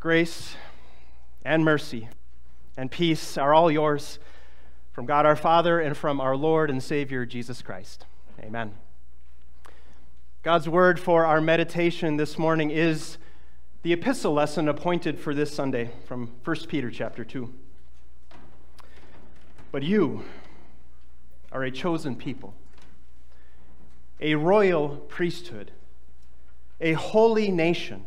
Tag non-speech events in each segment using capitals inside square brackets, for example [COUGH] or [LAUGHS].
grace and mercy and peace are all yours from God our Father and from our Lord and Savior Jesus Christ. Amen. God's word for our meditation this morning is the epistle lesson appointed for this Sunday from 1 Peter chapter 2. But you are a chosen people, a royal priesthood, a holy nation,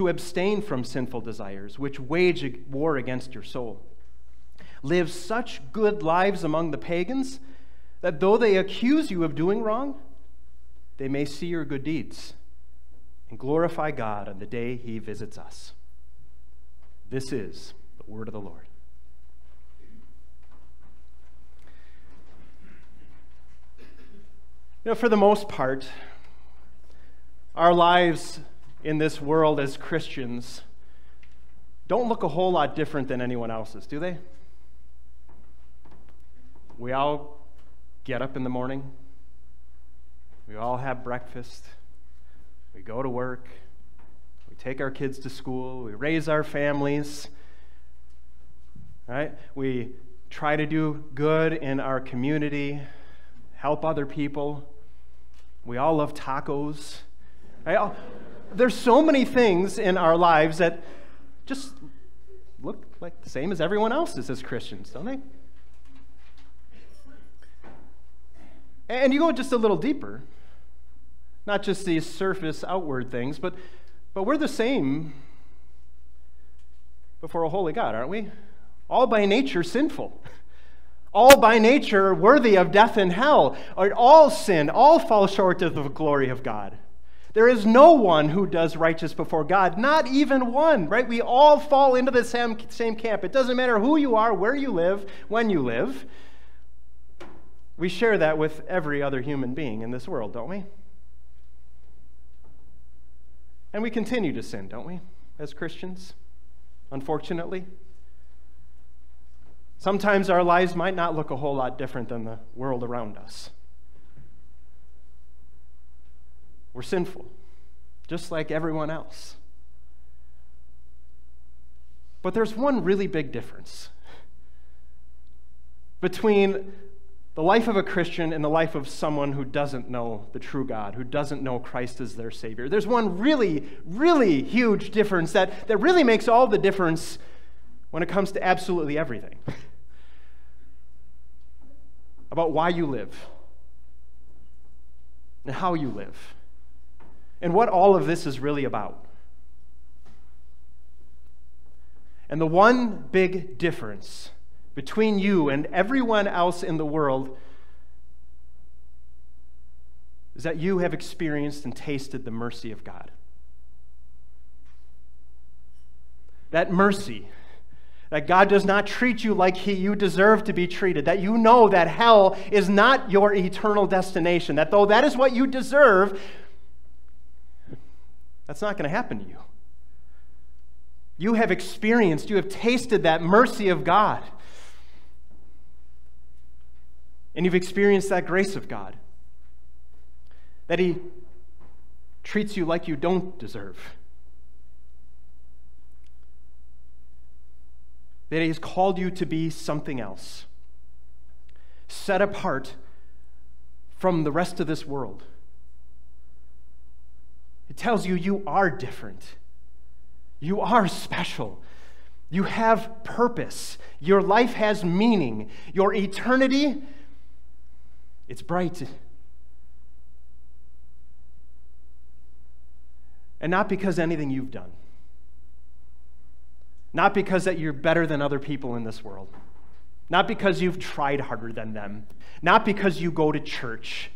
to abstain from sinful desires which wage war against your soul. Live such good lives among the pagans that though they accuse you of doing wrong, they may see your good deeds and glorify God on the day he visits us. This is the word of the Lord. You know, for the most part, our lives in this world as Christians don't look a whole lot different than anyone else's, do they? We all get up in the morning, we all have breakfast, we go to work, we take our kids to school, we raise our families, right? We try to do good in our community, help other people. We all love tacos. Right? There's so many things in our lives that just look like the same as everyone else's as Christians, don't they? And you go just a little deeper. Not just these surface outward things, but, but we're the same before a holy God, aren't we? All by nature sinful. All by nature worthy of death and hell. All sin, all fall short of the glory of God. There is no one who does righteous before God, not even one, right? We all fall into the same, same camp. It doesn't matter who you are, where you live, when you live. We share that with every other human being in this world, don't we? And we continue to sin, don't we, as Christians? Unfortunately. Sometimes our lives might not look a whole lot different than the world around us. We're sinful, just like everyone else. But there's one really big difference between the life of a Christian and the life of someone who doesn't know the true God, who doesn't know Christ as their Savior. There's one really, really huge difference that, that really makes all the difference when it comes to absolutely everything [LAUGHS] about why you live and how you live and what all of this is really about. And the one big difference between you and everyone else in the world is that you have experienced and tasted the mercy of God. That mercy, that God does not treat you like he, you deserve to be treated, that you know that hell is not your eternal destination, that though that is what you deserve, that's not going to happen to you. You have experienced, you have tasted that mercy of God. And you've experienced that grace of God. That He treats you like you don't deserve. That He has called you to be something else, set apart from the rest of this world. It tells you you are different. You are special. You have purpose. Your life has meaning. Your eternity, it's bright. And not because anything you've done. Not because that you're better than other people in this world. Not because you've tried harder than them. Not because you go to church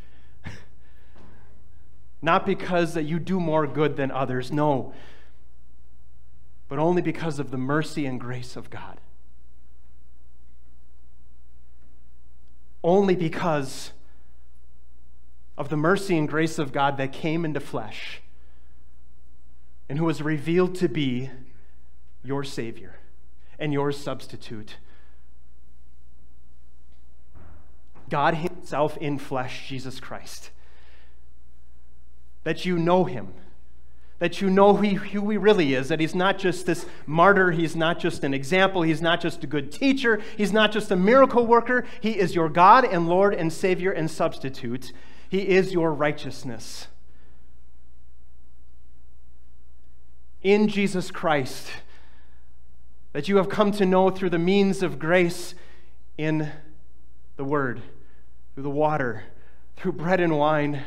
not because that you do more good than others, no, but only because of the mercy and grace of God. Only because of the mercy and grace of God that came into flesh and who was revealed to be your Savior and your substitute. God Himself in flesh, Jesus Christ. That you know Him that you know who he, who he really is, that he's not just this martyr, he's not just an example, he's not just a good teacher, he's not just a miracle worker. He is your God and Lord and Savior and substitute. He is your righteousness. In Jesus Christ, that you have come to know through the means of grace in the Word, through the water, through bread and wine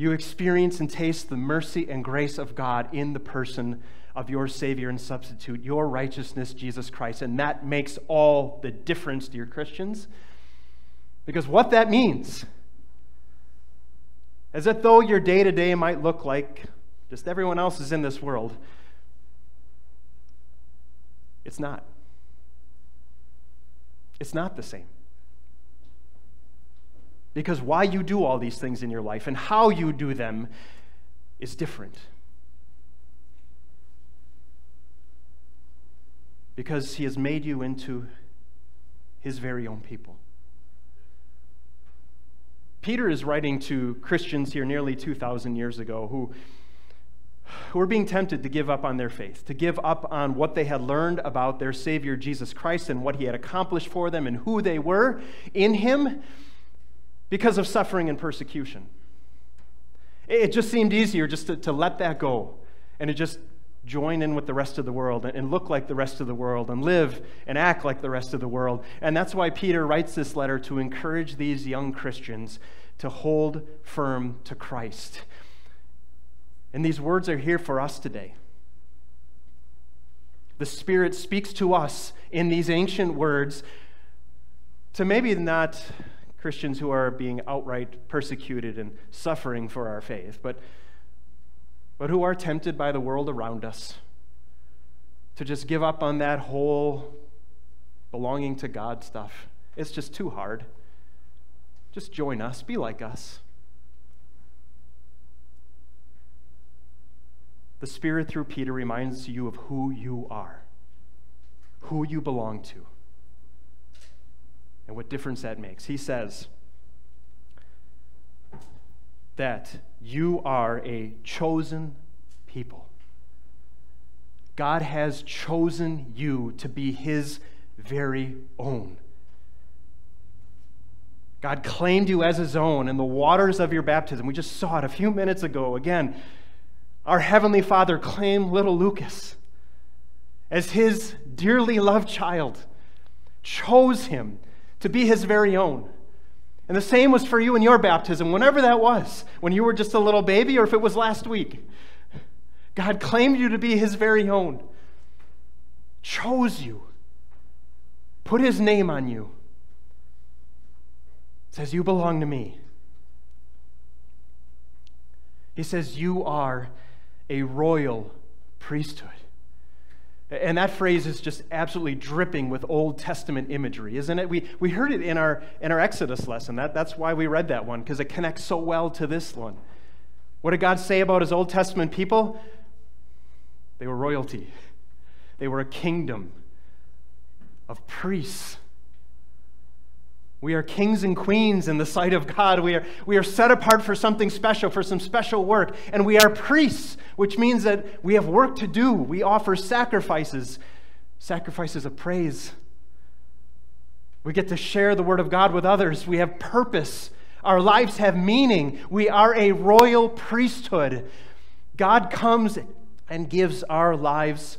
you experience and taste the mercy and grace of God in the person of your Savior and substitute, your righteousness, Jesus Christ. And that makes all the difference, dear Christians. Because what that means is that though your day to day might look like just everyone else is in this world, it's not. It's not the same. Because why you do all these things in your life and how you do them is different. Because he has made you into his very own people. Peter is writing to Christians here nearly 2,000 years ago who, who were being tempted to give up on their faith, to give up on what they had learned about their Savior Jesus Christ and what he had accomplished for them and who they were in him because of suffering and persecution. It just seemed easier just to, to let that go and to just join in with the rest of the world and look like the rest of the world and live and act like the rest of the world. And that's why Peter writes this letter to encourage these young Christians to hold firm to Christ. And these words are here for us today. The Spirit speaks to us in these ancient words to maybe not Christians who are being outright persecuted and suffering for our faith, but, but who are tempted by the world around us to just give up on that whole belonging to God stuff. It's just too hard. Just join us, be like us. The Spirit through Peter reminds you of who you are, who you belong to and what difference that makes. He says that you are a chosen people. God has chosen you to be his very own. God claimed you as his own in the waters of your baptism. We just saw it a few minutes ago. Again, our Heavenly Father claimed little Lucas as his dearly loved child, chose him to be his very own. And the same was for you in your baptism, whenever that was, when you were just a little baby or if it was last week. God claimed you to be his very own, chose you, put his name on you, says, You belong to me. He says, You are a royal priesthood. And that phrase is just absolutely dripping with Old Testament imagery, isn't it? We, we heard it in our, in our Exodus lesson. That, that's why we read that one, because it connects so well to this one. What did God say about his Old Testament people? They were royalty, they were a kingdom of priests we are kings and queens in the sight of God. We are, we are set apart for something special, for some special work. And we are priests, which means that we have work to do. We offer sacrifices, sacrifices of praise. We get to share the word of God with others. We have purpose. Our lives have meaning. We are a royal priesthood. God comes and gives our lives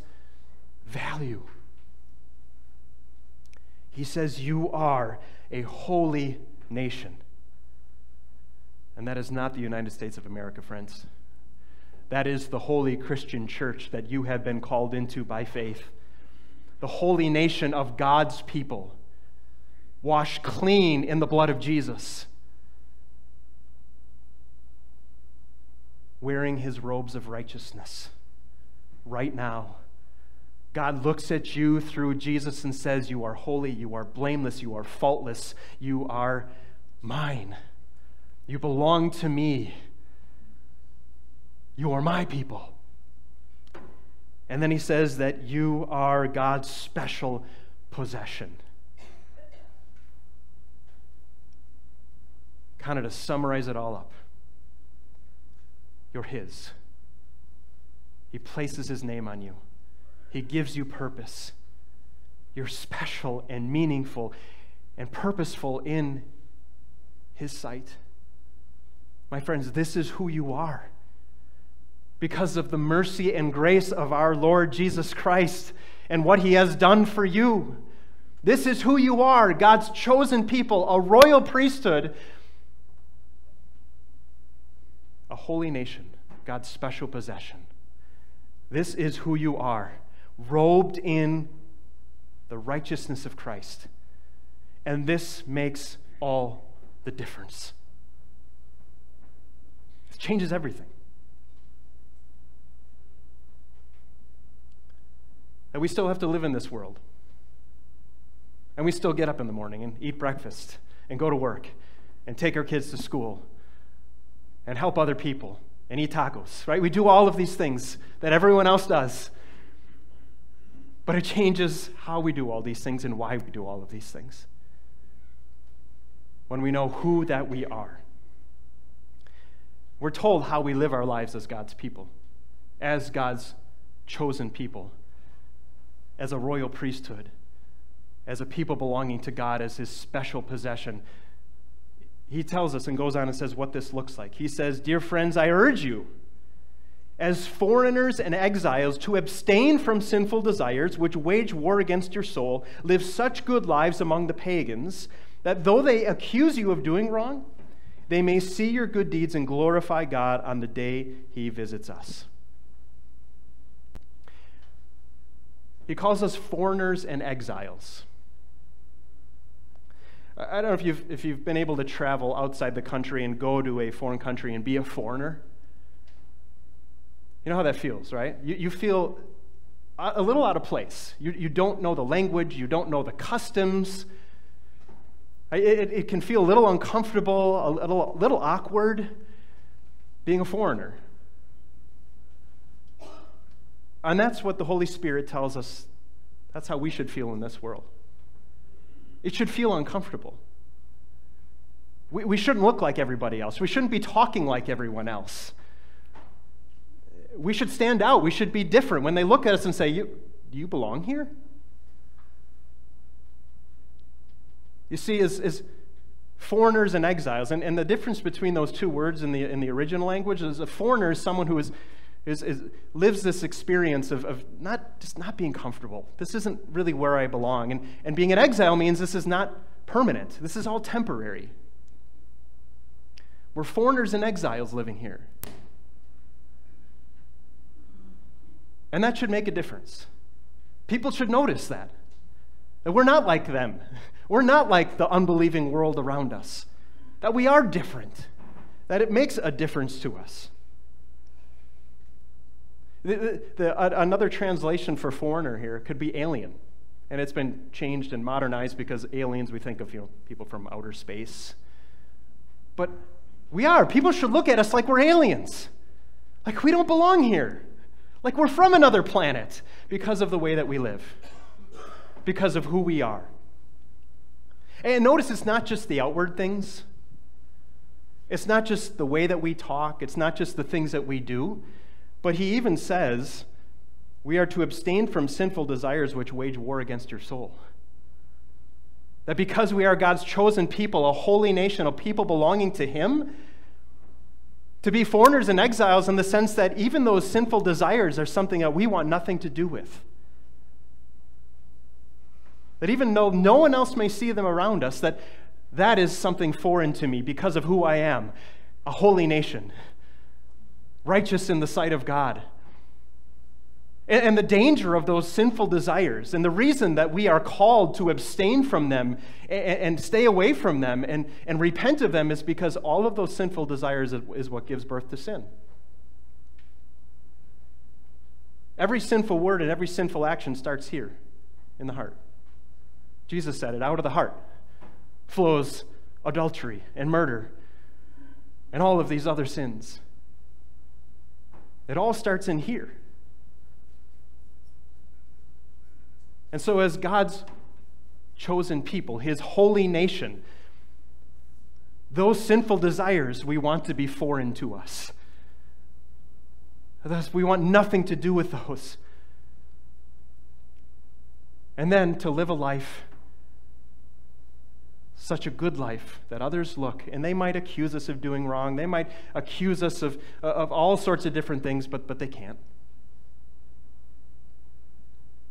value. He says, You are a holy nation. And that is not the United States of America, friends. That is the holy Christian church that you have been called into by faith. The holy nation of God's people, washed clean in the blood of Jesus, wearing his robes of righteousness right now God looks at you through Jesus and says, You are holy, you are blameless, you are faultless, you are mine. You belong to me. You are my people. And then he says that you are God's special possession. Kind of to summarize it all up, you're His. He places His name on you, He gives you purpose. You're special and meaningful and purposeful in His sight. My friends, this is who you are because of the mercy and grace of our Lord Jesus Christ and what he has done for you. This is who you are God's chosen people, a royal priesthood, a holy nation, God's special possession. This is who you are, robed in the righteousness of Christ. And this makes all the difference. It changes everything. And we still have to live in this world. And we still get up in the morning and eat breakfast and go to work and take our kids to school and help other people and eat tacos, right? We do all of these things that everyone else does. But it changes how we do all these things and why we do all of these things. When we know who that we are. We're told how we live our lives as God's people, as God's chosen people as a royal priesthood, as a people belonging to God, as his special possession. He tells us and goes on and says what this looks like. He says, Dear friends, I urge you, as foreigners and exiles, to abstain from sinful desires which wage war against your soul, live such good lives among the pagans that though they accuse you of doing wrong, they may see your good deeds and glorify God on the day he visits us. He calls us foreigners and exiles. I don't know if you've, if you've been able to travel outside the country and go to a foreign country and be a foreigner. You know how that feels, right? You, you feel a little out of place. You, you don't know the language, you don't know the customs. It, it, it can feel a little uncomfortable, a little, a little awkward being a foreigner. And that's what the Holy Spirit tells us. That's how we should feel in this world. It should feel uncomfortable. We, we shouldn't look like everybody else. We shouldn't be talking like everyone else. We should stand out. We should be different. When they look at us and say, you, Do you belong here? You see, as, foreigners and exiles, and, and the difference between those two words in the, in the original language is a foreigner is someone who is is, is, lives this experience of, of not just not being comfortable. This isn't really where I belong. And, and being an exile means this is not permanent, this is all temporary. We're foreigners and exiles living here. And that should make a difference. People should notice that. That we're not like them. [LAUGHS] We're not like the unbelieving world around us. That we are different. That it makes a difference to us. The, the, uh, another translation for foreigner here could be alien. And it's been changed and modernized because aliens, we think of you know, people from outer space. But we are. People should look at us like we're aliens. Like we don't belong here. Like we're from another planet because of the way that we live, because of who we are. And notice it's not just the outward things, it's not just the way that we talk, it's not just the things that we do. But he even says, we are to abstain from sinful desires which wage war against your soul. That because we are God's chosen people, a holy nation, a people belonging to Him, to be foreigners and exiles in the sense that even those sinful desires are something that we want nothing to do with. That even though no one else may see them around us, that that is something foreign to me because of who I am, a holy nation righteous in the sight of God. And, the danger of those sinful desires, and the reason that we are called to abstain from them and, stay away from them and, and repent of them is because all of those sinful desires is what gives birth to sin. Every sinful word and every sinful action starts here in the heart. Jesus said it out of the heart flows adultery and murder and all of these other sins. It all starts in here. And so, as God's chosen people, his holy nation, those sinful desires we want to be foreign to us. Thus, we want nothing to do with those. And then to live a life, such a good life, that others look and they might accuse us of doing wrong. They might accuse us of, of all sorts of different things, but, but they can't.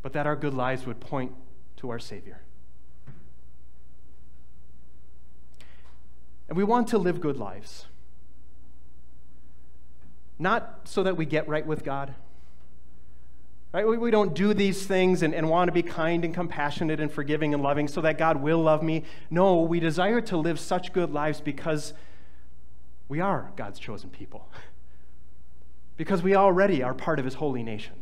But that our good lives would point to our Savior. And we want to live good lives. Not so that we get right with God. Right? We, we don't do these things and, and want to be kind and compassionate and forgiving and loving so that God will love me. No, we desire to live such good lives because we are God's chosen people. [LAUGHS] Because we already are part of his holy nation.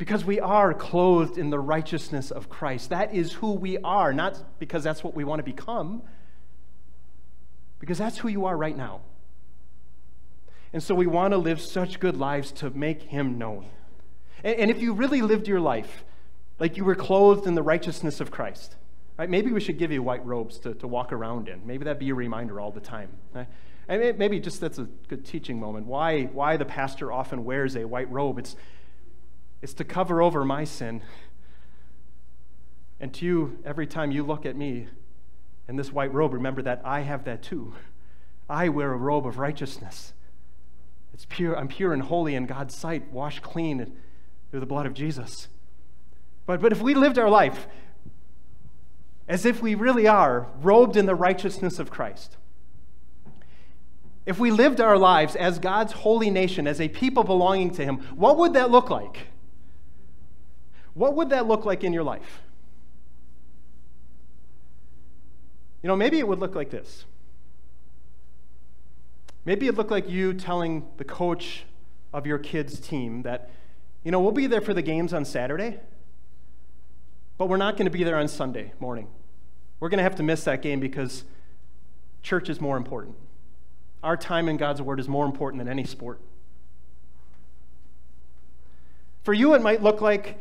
Because we are clothed in the righteousness of Christ. That is who we are, not because that's what we want to become because that's who you are right now. And so we want to live such good lives to make him known. And, and, if you really lived your life like you were clothed in the righteousness of Christ, right? Maybe we should give you white robes to, to walk around in. Maybe that'd be a reminder all the time. Right? And maybe just that's a good teaching moment. Why, why the pastor often wears a white robe? It's, it's to cover over my sin. And to you, every time you look at me, in this white robe, remember that I have that too. I wear a robe of righteousness. It's pure, I'm pure and holy in God's sight, washed clean through the blood of Jesus. But, but if we lived our life as if we really are robed in the righteousness of Christ, if we lived our lives as God's holy nation, as a people belonging to Him, what would that look like? What would that look like in your life? You know, maybe it would look like this. Maybe it'd look like you telling the coach of your kids' team that, you know, we'll be there for the games on Saturday, but we're not going to be there on Sunday morning. We're going to have to miss that game because church is more important. Our time in God's Word is more important than any sport. For you, it might look like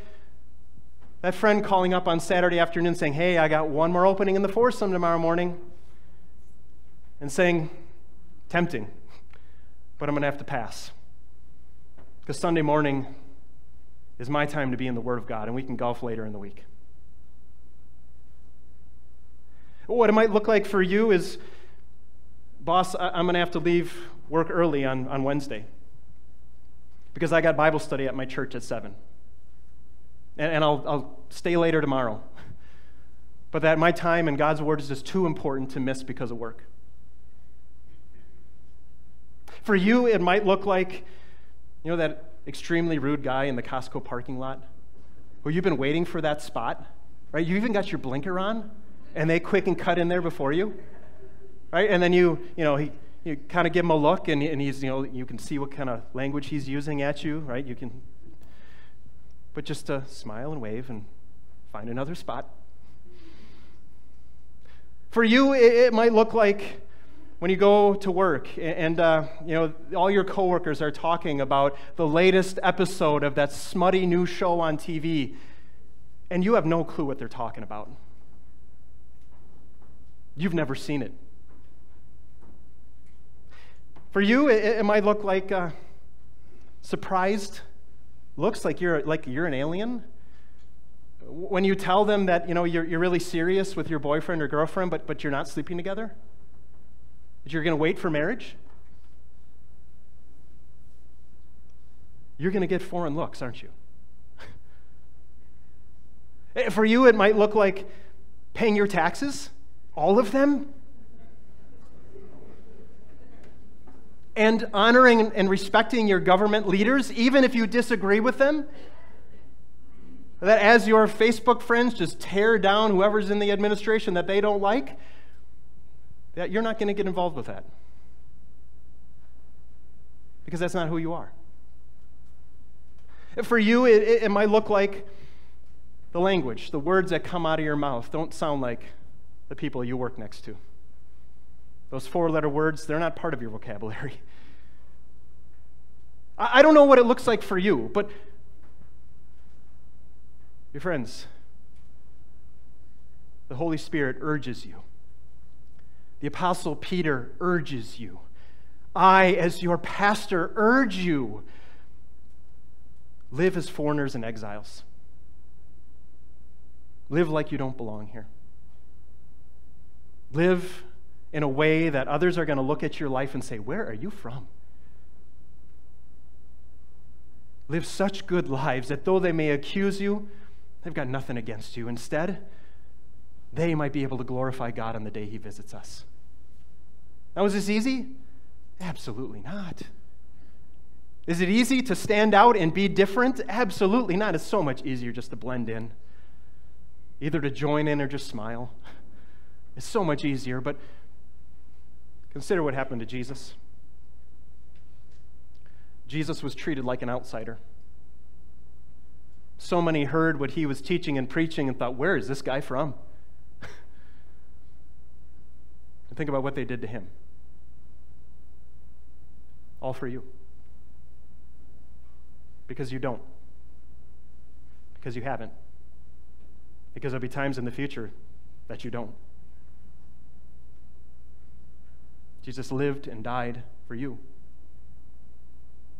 that friend calling up on Saturday afternoon saying, Hey, I got one more opening in the foursome tomorrow morning. And saying, Tempting, but I'm going to have to pass. Because Sunday morning is my time to be in the Word of God, and we can golf later in the week. What it might look like for you is, boss, I'm going to have to leave work early on, on Wednesday because I got Bible study at my church at 7 and, and I'll, I'll stay later tomorrow. But that my time and God's word is just too important to miss because of work. For you, it might look like, you know, that extremely rude guy in the Costco parking lot where you've been waiting for that spot, right? You even got your blinker on, and they quick and cut in there before you, right? And then you, you know, he, you kind of give him a look, and, and he's, you know, you can see what kind of language he's using at you, right? You can but just to smile and wave and find another spot. For you, it, might look like when you go to work and uh, you know all your coworkers are talking about the latest episode of that smutty new show on TV, and you have no clue what they're talking about. You've never seen it. For you, it, might look like uh, surprised looks like you're like you're an alien. When you tell them that you know you're, you're really serious with your boyfriend or girlfriend but, but you're not sleeping together? That you're going to wait for marriage? You're going to get foreign looks aren't you? [LAUGHS] Eh, for you it might look like paying your taxes all of them and honoring and respecting your government leaders, even if you disagree with them. That as your Facebook friends just tear down whoever's in the administration that they don't like, that you're not going to get involved with that. Because that's not who you are. For you, it, it, it might look like the language, the words that come out of your mouth don't sound like the people you work next to. Those four letter words, they're not part of your vocabulary. [LAUGHS] I, don't know what it looks like for you, but your friends, the Holy Spirit urges you. The Apostle Peter urges you. I, as your pastor, urge you live as foreigners and exiles. Live like you don't belong here. Live in a way that others are going to look at your life and say, Where are you from? Live such good lives that though they may accuse you, they've got nothing against you. Instead, they might be able to glorify God on the day He visits us. Now, is this easy? Absolutely not. Is it easy to stand out and be different? Absolutely not. It's so much easier just to blend in, either to join in or just smile. It's so much easier, but consider what happened to Jesus. Jesus was treated like an outsider. So many heard what he was teaching and preaching and thought, where is this guy from? [LAUGHS] and think about what they did to him. All for you. Because you don't. Because you haven't. Because there'll be times in the future that you don't. Jesus lived and died for you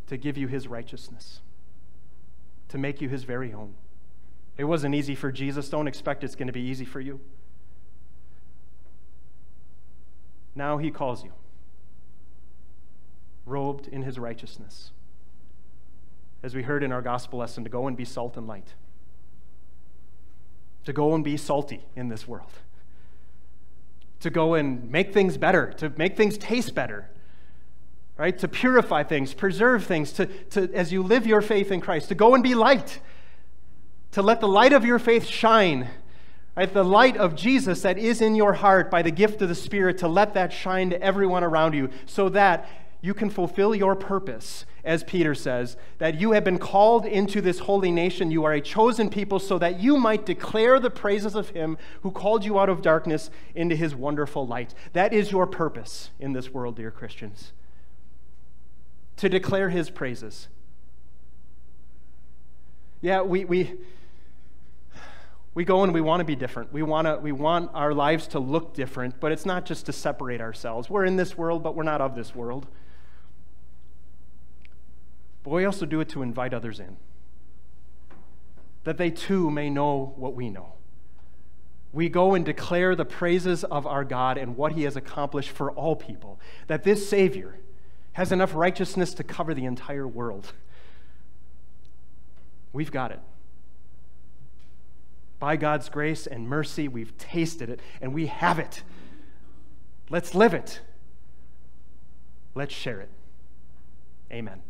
to give you his righteousness, to make you his very own. It wasn't easy for Jesus. Don't expect it's going to be easy for you. Now he calls you, robed in his righteousness. As we heard in our gospel lesson, to go and be salt and light, to go and be salty in this world, to go and make things better, to make things taste better, right? To purify things, preserve things, to, to, as you live your faith in Christ, to go and be light, to let the light of your faith shine Right? The light of Jesus that is in your heart by the gift of the Spirit to let that shine to everyone around you so that you can fulfill your purpose, as Peter says, that you have been called into this holy nation. You are a chosen people so that you might declare the praises of Him who called you out of darkness into His wonderful light. That is your purpose in this world, dear Christians. To declare His praises. Yeah, we. we we go and we want to be different. We, want to, we want our lives to look different, but it's not just to separate ourselves. We're in this world, but we're not of this world. But we also do it to invite others in, that they too may know what we know. We go and declare the praises of our God and what he has accomplished for all people, that this Savior has enough righteousness to cover the entire world. We've got it. By God's grace and mercy, we've tasted it and we have it. Let's live it. Let's share it. Amen.